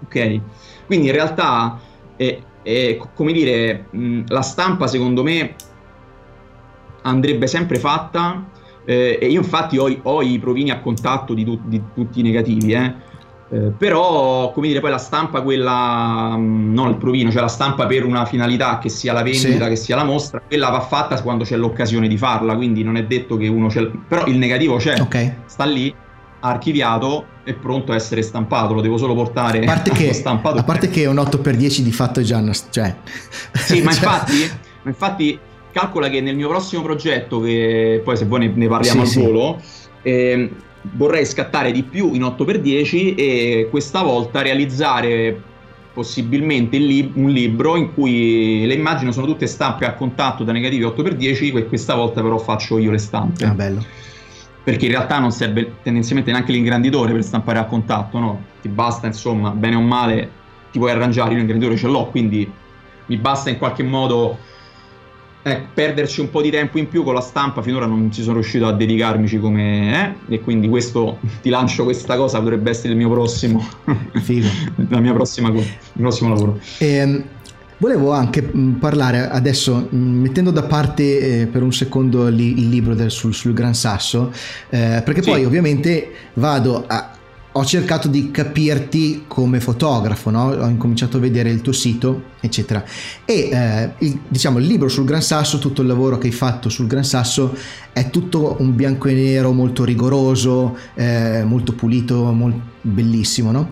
Ok? Quindi in realtà, è, è, come dire, mh, la stampa secondo me andrebbe sempre fatta eh, e io infatti ho, ho, i provini a contatto di, tu, di tutti i negativi, eh. Eh, però come dire poi la stampa quella mm, non il provino cioè la stampa per una finalità che sia la vendita sì. che sia la mostra quella va fatta quando c'è l'occasione di farla quindi non è detto che uno c'è però il negativo c'è okay. sta lì archiviato e pronto a essere stampato lo devo solo portare a parte *laughs* che, stampato a parte che un 8x10 di fatto è già una, cioè sì ma *laughs* cioè infatti, ma infatti calcola che nel mio prossimo progetto, che poi se vuoi ne, parliamo sì, al volo, eh, vorrei scattare di più in 8x10 e questa volta realizzare possibilmente lib- un libro in cui le immagini sono tutte stampe a contatto da negativi 8x10 e questa volta però faccio io le stampe. Ah, bello. Perché in realtà non serve tendenzialmente neanche l'ingranditore per stampare a contatto, no? Ti basta, insomma, bene o male, ti puoi arrangiare, io l'ingranditore ce l'ho, quindi mi basta in qualche modo Ecco, perderci un po' di tempo in più con la stampa finora non ci sono riuscito a dedicarmici come eh? e quindi questo *laughs* ti lancio questa cosa potrebbe essere il mio prossimo *laughs* la mia prossima il prossimo lavoro ehm, volevo anche mm, parlare adesso mm, mettendo da parte eh, per un secondo li, il libro del, sul, sul, Gran Sasso eh, perché sì. poi ovviamente vado a ho cercato di capirti come fotografo, no? ho incominciato a vedere il tuo sito, eccetera. E eh, il, diciamo il libro sul Gran Sasso, tutto il lavoro che hai fatto sul Gran Sasso è tutto un bianco e nero molto rigoroso, eh, molto pulito, molto bellissimo, no?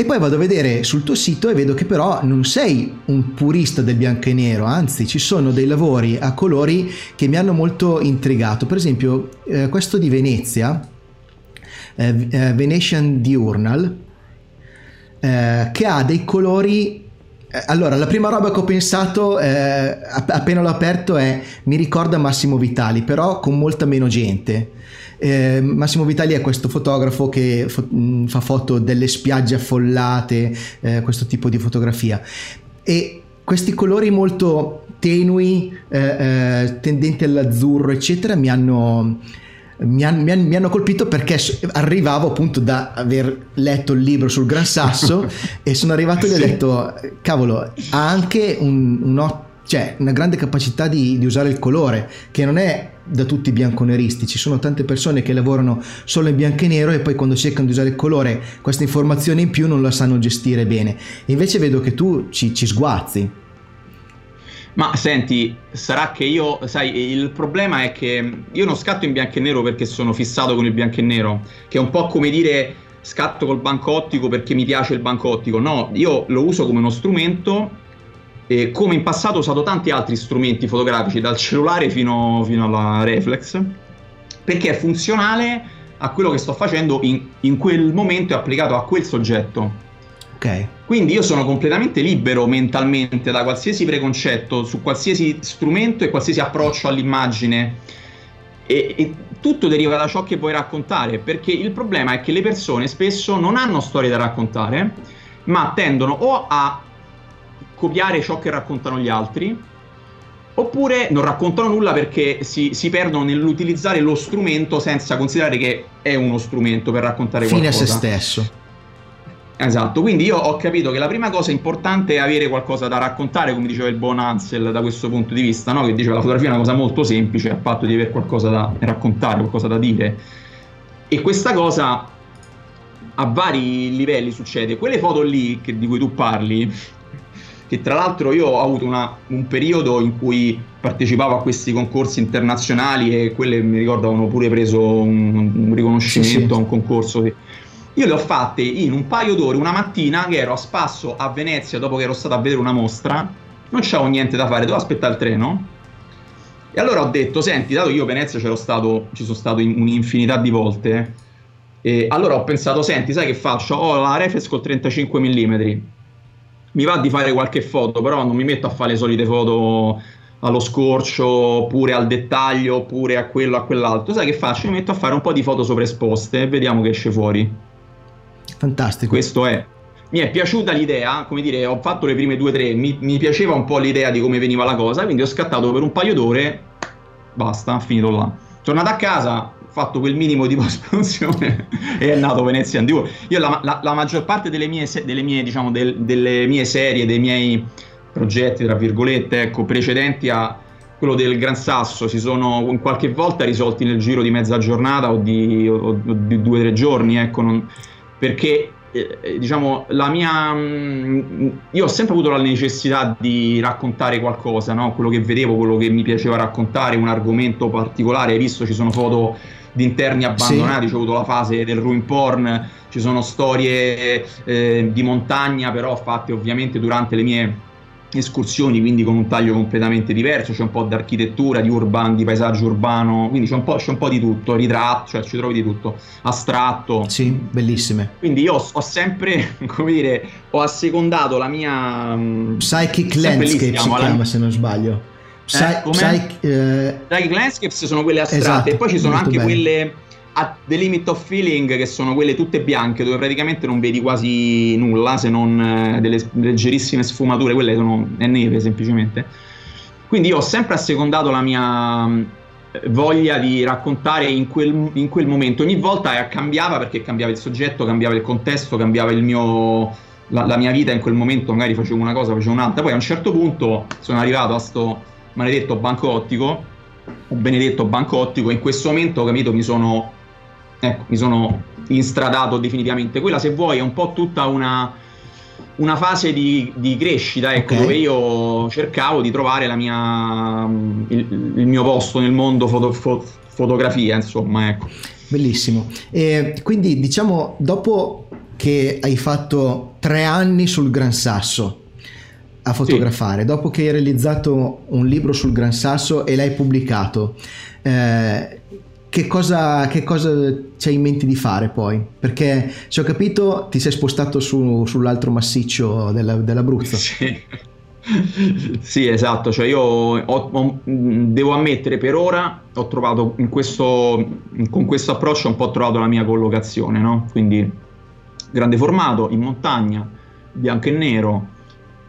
E poi vado a vedere sul tuo sito e vedo che però non sei un purista del bianco e nero, anzi ci sono dei lavori a colori che mi hanno molto intrigato. Per esempio eh, questo di Venezia, eh, eh, Venetian Diurnal, eh, che ha dei colori eh, allora, la prima roba che ho pensato eh, appena l'ho aperto è mi ricorda Massimo Vitali, però con molta meno gente. Eh, Massimo Vitali è questo fotografo che fo- fa foto delle spiagge affollate, eh, questo tipo di fotografia. E questi colori molto tenui, eh, tendenti all'azzurro, eccetera, mi hanno mi, han, mi, han, mi, hanno colpito perché arrivavo appunto da aver letto il libro sul Gran Sasso *laughs* e sono arrivato e gli ho detto cavolo ha anche un, un, cioè, una grande capacità di, di, usare il colore che non è da tutti bianconeristi. Ci sono tante persone che lavorano solo in bianco e nero e poi quando cercano di usare il colore questa informazione in più non la sanno gestire bene. Invece vedo che tu ci, ci sguazzi. Ma senti, sarà che io, sai, il problema è che io non scatto in bianco e nero perché sono fissato con il bianco e nero, che è un po' come dire scatto col banco ottico perché mi piace il banco ottico. No, io lo uso come uno strumento e come in passato ho usato tanti altri strumenti fotografici, dal cellulare fino, fino alla reflex, perché è funzionale a quello che sto facendo in, in quel momento e applicato a quel soggetto. Ok. Quindi io sono completamente libero mentalmente da qualsiasi preconcetto su qualsiasi strumento e qualsiasi approccio all'immagine. E, e, tutto deriva da ciò che vuoi raccontare, perché il problema è che le persone spesso non hanno storie da raccontare, ma tendono o a copiare ciò che raccontano gli altri, oppure non raccontano nulla perché si, si perdono nell'utilizzare lo strumento senza considerare che è uno strumento per raccontare Fine qualcosa. Fine a se stesso. Esatto, quindi io ho capito che la prima cosa importante è avere qualcosa da raccontare, come diceva il buon Ansel da questo punto di vista, no? che diceva la fotografia è una cosa molto semplice, a patto di avere qualcosa da raccontare, qualcosa da dire. E questa cosa a vari livelli succede. Quelle foto lì che, di cui tu parli, che tra l'altro io ho avuto una, un periodo in cui partecipavo a questi concorsi internazionali e quelle mi ricordo avevano pure preso un, un riconoscimento sì, sì. a un concorso. Io le ho fatte in un paio d'ore, una mattina che ero a spasso a Venezia dopo che ero stato a vedere una mostra, non c'avevo niente da fare, dovevo aspettare il treno. E allora ho detto, senti, dato che io a Venezia stato, ci sono stato in un'infinità di volte, e allora ho pensato, senti, sai che faccio? Ho la reflex col 35 mm, mi va di fare qualche foto, però non mi metto a fare le solite foto allo scorcio, oppure al dettaglio, oppure a quello, a quell'altro. Sai che faccio? Mi metto a fare un po' di foto sovraesposte e vediamo che esce fuori. Fantastico. Questo è. Mi è piaciuta l'idea, come dire, ho fatto le prime due o tre, mi, mi piaceva un po' l'idea di come veniva la cosa, quindi ho scattato per un paio d'ore, basta, finito là. Tornato a casa, fatto quel minimo di *laughs* post-produzione e è nato Venezian Duo. Io la, la, la, maggior parte delle mie, delle mie, diciamo, del, delle mie serie, dei miei progetti, tra virgolette, ecco, precedenti a quello del Gran Sasso si sono qualche volta risolti nel giro di mezza giornata o di, o, o di due o tre giorni, ecco, non, perché eh, eh, diciamo la mia mm, io ho sempre avuto la necessità di raccontare qualcosa no? quello che vedevo quello che mi piaceva raccontare un argomento particolare hai visto ci sono foto di interni abbandonati sì. c'è avuto la fase del ruin porn ci sono storie eh, di montagna però fatte ovviamente durante le mie escursioni, quindi con un taglio completamente diverso, c'è un po' di architettura, di urban, di paesaggio urbano, quindi c'è un po', c'è un po di tutto, ritratto, cioè ci trovi di tutto, astratto. Sì, bellissime. Quindi io ho, sempre, *laughs* come dire, ho assecondato la mia... Mm, Psychic Landscape si chiama, la... se non sbaglio. Psy- eh, Psych, eh... Psychic Landscapes sono quelle astratte esatto, e poi ci sono anche bene. quelle a The Limit of Feeling, che sono quelle tutte bianche, dove praticamente non vedi quasi nulla se non eh, delle leggerissime sfumature, quelle sono è neve semplicemente. Quindi io ho sempre assecondato la mia mm, voglia di raccontare in quel, in quel momento. Ogni volta cambiava perché cambiava il soggetto, cambiava il contesto, cambiava il mio, la, la, mia vita in quel momento. Magari facevo una cosa, facevo un'altra. Poi a un certo punto sono arrivato a sto maledetto banco ottico, un benedetto banco ottico. In questo momento, capito, mi sono ecco, mi sono instradato definitivamente. Quella, se vuoi, è un po' tutta una, una fase di, di crescita, ecco, okay. dove io cercavo di trovare la mia, il, il mio posto nel mondo foto, fo, fotografia, insomma, ecco. Bellissimo. E quindi, diciamo, dopo che hai fatto tre anni sul Gran Sasso, a fotografare, sì. dopo che hai realizzato un libro sul Gran Sasso e l'hai pubblicato, eh, che cosa, che cosa c'hai in mente di fare poi? Perché se ho capito ti sei spostato su, sull'altro massiccio della, dell'Abruzzo. *laughs* Sì. sì, esatto, cioè io ho, ho, devo ammettere per ora ho trovato in questo, con questo approccio un po' trovato la mia collocazione, no? Quindi grande formato, in montagna, bianco e nero,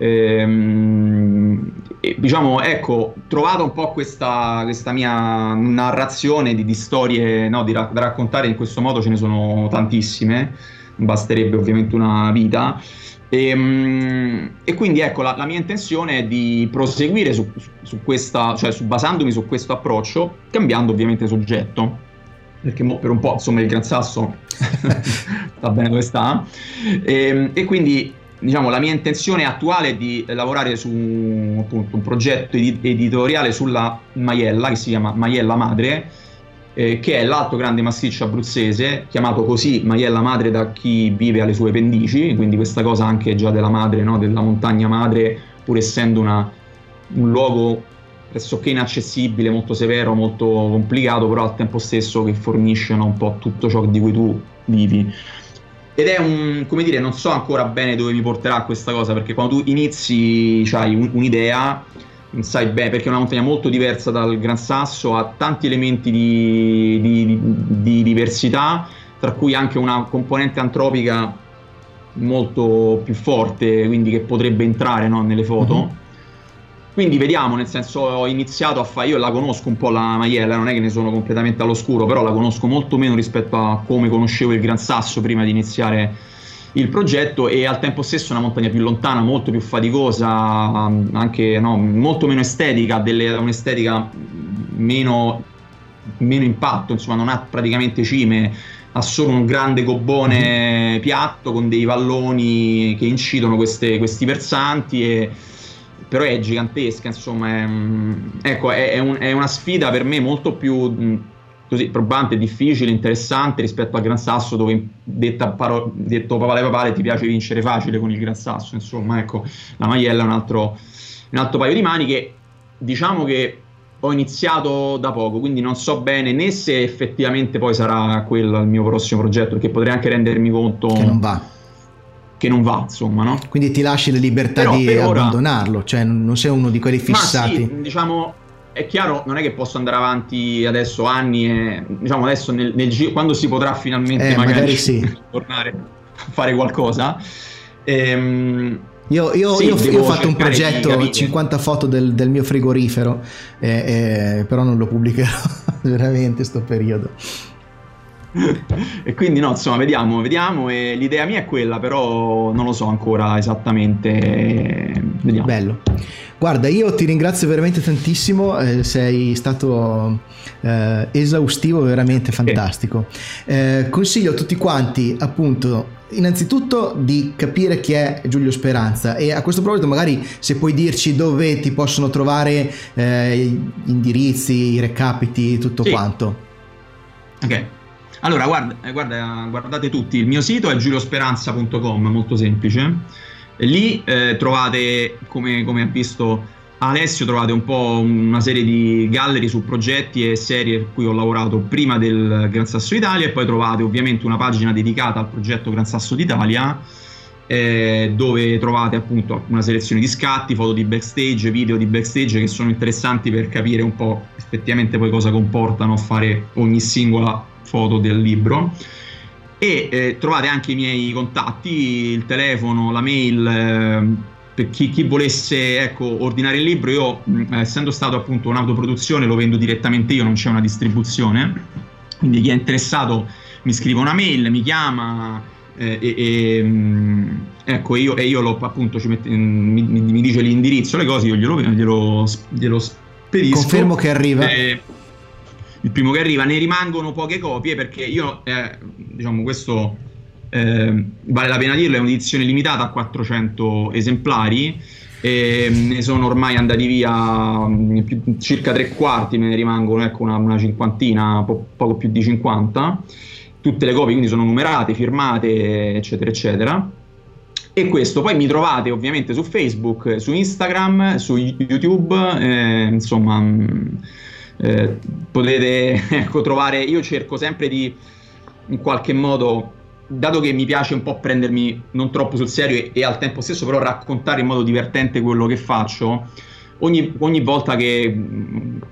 Ehm, diciamo, ecco, trovato un po' questa, questa mia narrazione di, di storie no, di ra- da raccontare in questo modo, ce ne sono tantissime, basterebbe ovviamente una vita. E, ehm, e quindi ecco, la, la, mia intenzione è di proseguire su, su, su questa, cioè su, basandomi su questo approccio, cambiando ovviamente soggetto perché per un po' insomma il Gran Sasso *laughs* sta bene dove sta e, ehm, e quindi diciamo, la mia intenzione attuale è di lavorare su appunto, un progetto editoriale sulla Maiella, che si chiama Maiella Madre, eh, che è l'altro grande massiccio abruzzese, chiamato così Maiella Madre da chi vive alle sue pendici, quindi questa cosa anche già della madre, no? della montagna madre, pur essendo una, un luogo pressoché inaccessibile, molto severo, molto complicato, però al tempo stesso che fornisce no, un po' tutto ciò di cui tu vivi. Ed è un, come dire, non so ancora bene dove mi porterà questa cosa, perché quando tu inizi, hai un, un'idea, non sai bene, perché è una montagna molto diversa dal Gran Sasso, ha tanti elementi di, di, di diversità, tra cui anche una componente antropica molto più forte, quindi che potrebbe entrare no, nelle foto. Mm-hmm. Quindi vediamo, nel senso ho iniziato a fare, io la conosco un po' la Maiella, non è che ne sono completamente all'oscuro, però la conosco molto meno rispetto a come conoscevo il Gran Sasso prima di iniziare il progetto e al tempo stesso una montagna più lontana, molto più faticosa, anche no, molto meno estetica, delle, un'estetica meno, meno impatto, insomma non ha praticamente cime, ha solo un grande gobone mm-hmm. piatto con dei valloni che incidono queste, questi versanti e però è gigantesca, insomma, è, mm, ecco, è, è, un, è, una sfida per me molto più mm, così, probante, difficile, interessante rispetto al Gran Sasso dove detta paro- detto papale papale ti piace vincere facile con il Gran Sasso, insomma, ecco, la Maiella è un altro, un altro paio di mani che diciamo che ho iniziato da poco, quindi non so bene né se effettivamente poi sarà quello il mio prossimo progetto, perché potrei anche rendermi conto che non va che non va, insomma, no? Quindi ti lasci la libertà Però di abbandonarlo, ora... cioè non sei uno di quelli fissati. Sì, diciamo, è chiaro, non è che posso andare avanti adesso anni e diciamo adesso nel, nel giro, quando si potrà finalmente eh, magari, magari sì. *laughs* tornare a fare qualcosa. Ehm, io, io, sì, io, io, ho fatto un progetto, 50 foto del, del mio frigorifero, eh, eh, però non lo pubblicherò *laughs* veramente sto periodo. *laughs* e quindi no, insomma, vediamo, vediamo. E l'idea mia è quella, però non lo so ancora esattamente. Vediamo. Bello. Guarda, io ti ringrazio veramente tantissimo, eh, sei stato eh, esaustivo, veramente fantastico. Eh, consiglio a tutti quanti, appunto, innanzitutto di capire chi è Giulio Speranza e a questo proposito magari se puoi dirci dove ti possono trovare eh, gli indirizzi, i recapiti, tutto sì. quanto. Ok. Allora, guarda, eh, guarda, guardate tutti, il mio sito è giuliosperanza.com, molto semplice. Lì eh, trovate, come, come ha visto Alessio, trovate un po' una serie di gallery su progetti e serie per cui ho lavorato prima del Gran Sasso Italia e poi trovate ovviamente una pagina dedicata al progetto Gran Sasso d'Italia eh, dove trovate appunto una selezione di scatti, foto di backstage, video di backstage che sono interessanti per capire un po' effettivamente poi cosa comportano fare ogni singola foto del libro e eh, trovate anche i miei contatti, il telefono, la mail eh, per chi, chi, volesse ecco, ordinare il libro. Io, mh, mm, essendo stato appunto un'autoproduzione, lo vendo direttamente io, non c'è una distribuzione. Quindi chi è interessato mi scrive una mail, mi chiama. Eh, e, mh, mm, ecco io, e io lo, appunto mette, mm, mi, mi, dice l'indirizzo, le cose, io glielo, glielo, glielo spedisco. Confermo che arriva. Il primo che arriva, ne rimangono poche copie perché io eh, diciamo questo eh, vale la pena dirlo, è un'edizione limitata a 400 esemplari e ne sono ormai andati via più, circa tre quarti, me ne rimangono ecco, una, una cinquantina, po- poco più di 50. Tutte le copie quindi sono numerate, firmate, eccetera, eccetera. E questo poi mi trovate ovviamente su Facebook, su Instagram, su YouTube, eh, insomma, mh, eh, potete *laughs* ecco, trovare, io cerco sempre di in qualche modo dato che mi piace un po' prendermi non troppo sul serio e, e, al tempo stesso però raccontare in modo divertente quello che faccio, ogni, ogni volta che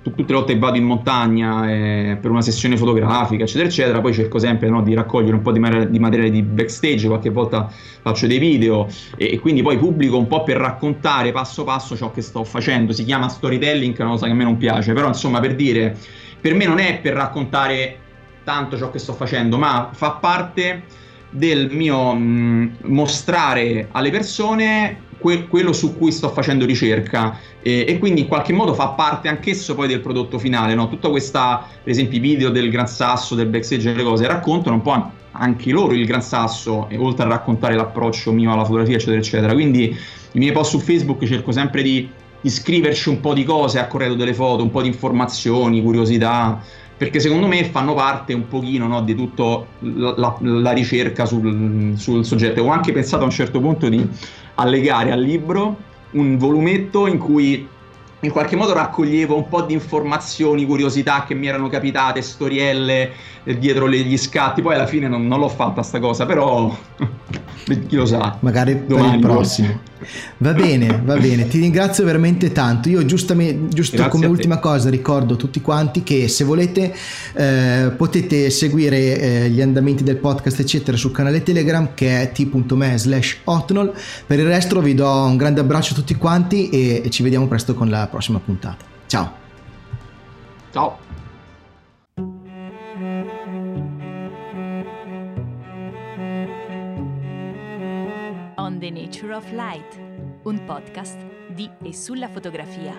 tutte le volte che vado in montagna eh, per una sessione fotografica, eccetera, eccetera, poi cerco sempre no, di raccogliere un po' di, materiale di, materiale di backstage, qualche volta faccio dei video e, e, quindi poi pubblico un po' per raccontare passo passo ciò che sto facendo. Si chiama storytelling, è una cosa che a me non piace, però insomma per dire, per me non è per raccontare tanto ciò che sto facendo, ma fa parte del mio mh, mostrare alle persone que- quello su cui sto facendo ricerca e, e, quindi in qualche modo fa parte anch'esso poi del prodotto finale, no? Tutta questa, per esempio i video del Gran Sasso, del backstage e le cose, raccontano un po' anche loro il Gran Sasso, oltre a raccontare l'approccio mio alla fotografia, eccetera, eccetera. Quindi i miei post su Facebook cerco sempre di, di scriverci un po' di cose a corredo delle foto, un po' di informazioni, curiosità, perché secondo me fanno parte un pochino no, di tutta la, la, la, ricerca sul, sul, soggetto. Ho anche pensato a un certo punto di allegare al libro un volumetto in cui in qualche modo raccoglievo un po' di informazioni, curiosità che mi erano capitate, storielle dietro gli scatti. Poi alla fine non, non l'ho fatta sta cosa, però *laughs* chi lo sa. Magari domani, per il prossimo. Va bene, va bene, ti ringrazio veramente tanto. Io giustamente, giusto Grazie come ultima cosa ricordo a tutti quanti che se volete eh, potete seguire eh, gli andamenti del podcast eccetera sul canale Telegram che è t.me slash hotnol. Per il resto vi do un grande abbraccio a tutti quanti e ci vediamo presto con la prossima puntata. Ciao. Ciao. The Nature of Light, un podcast di e sulla fotografia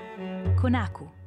con Aku.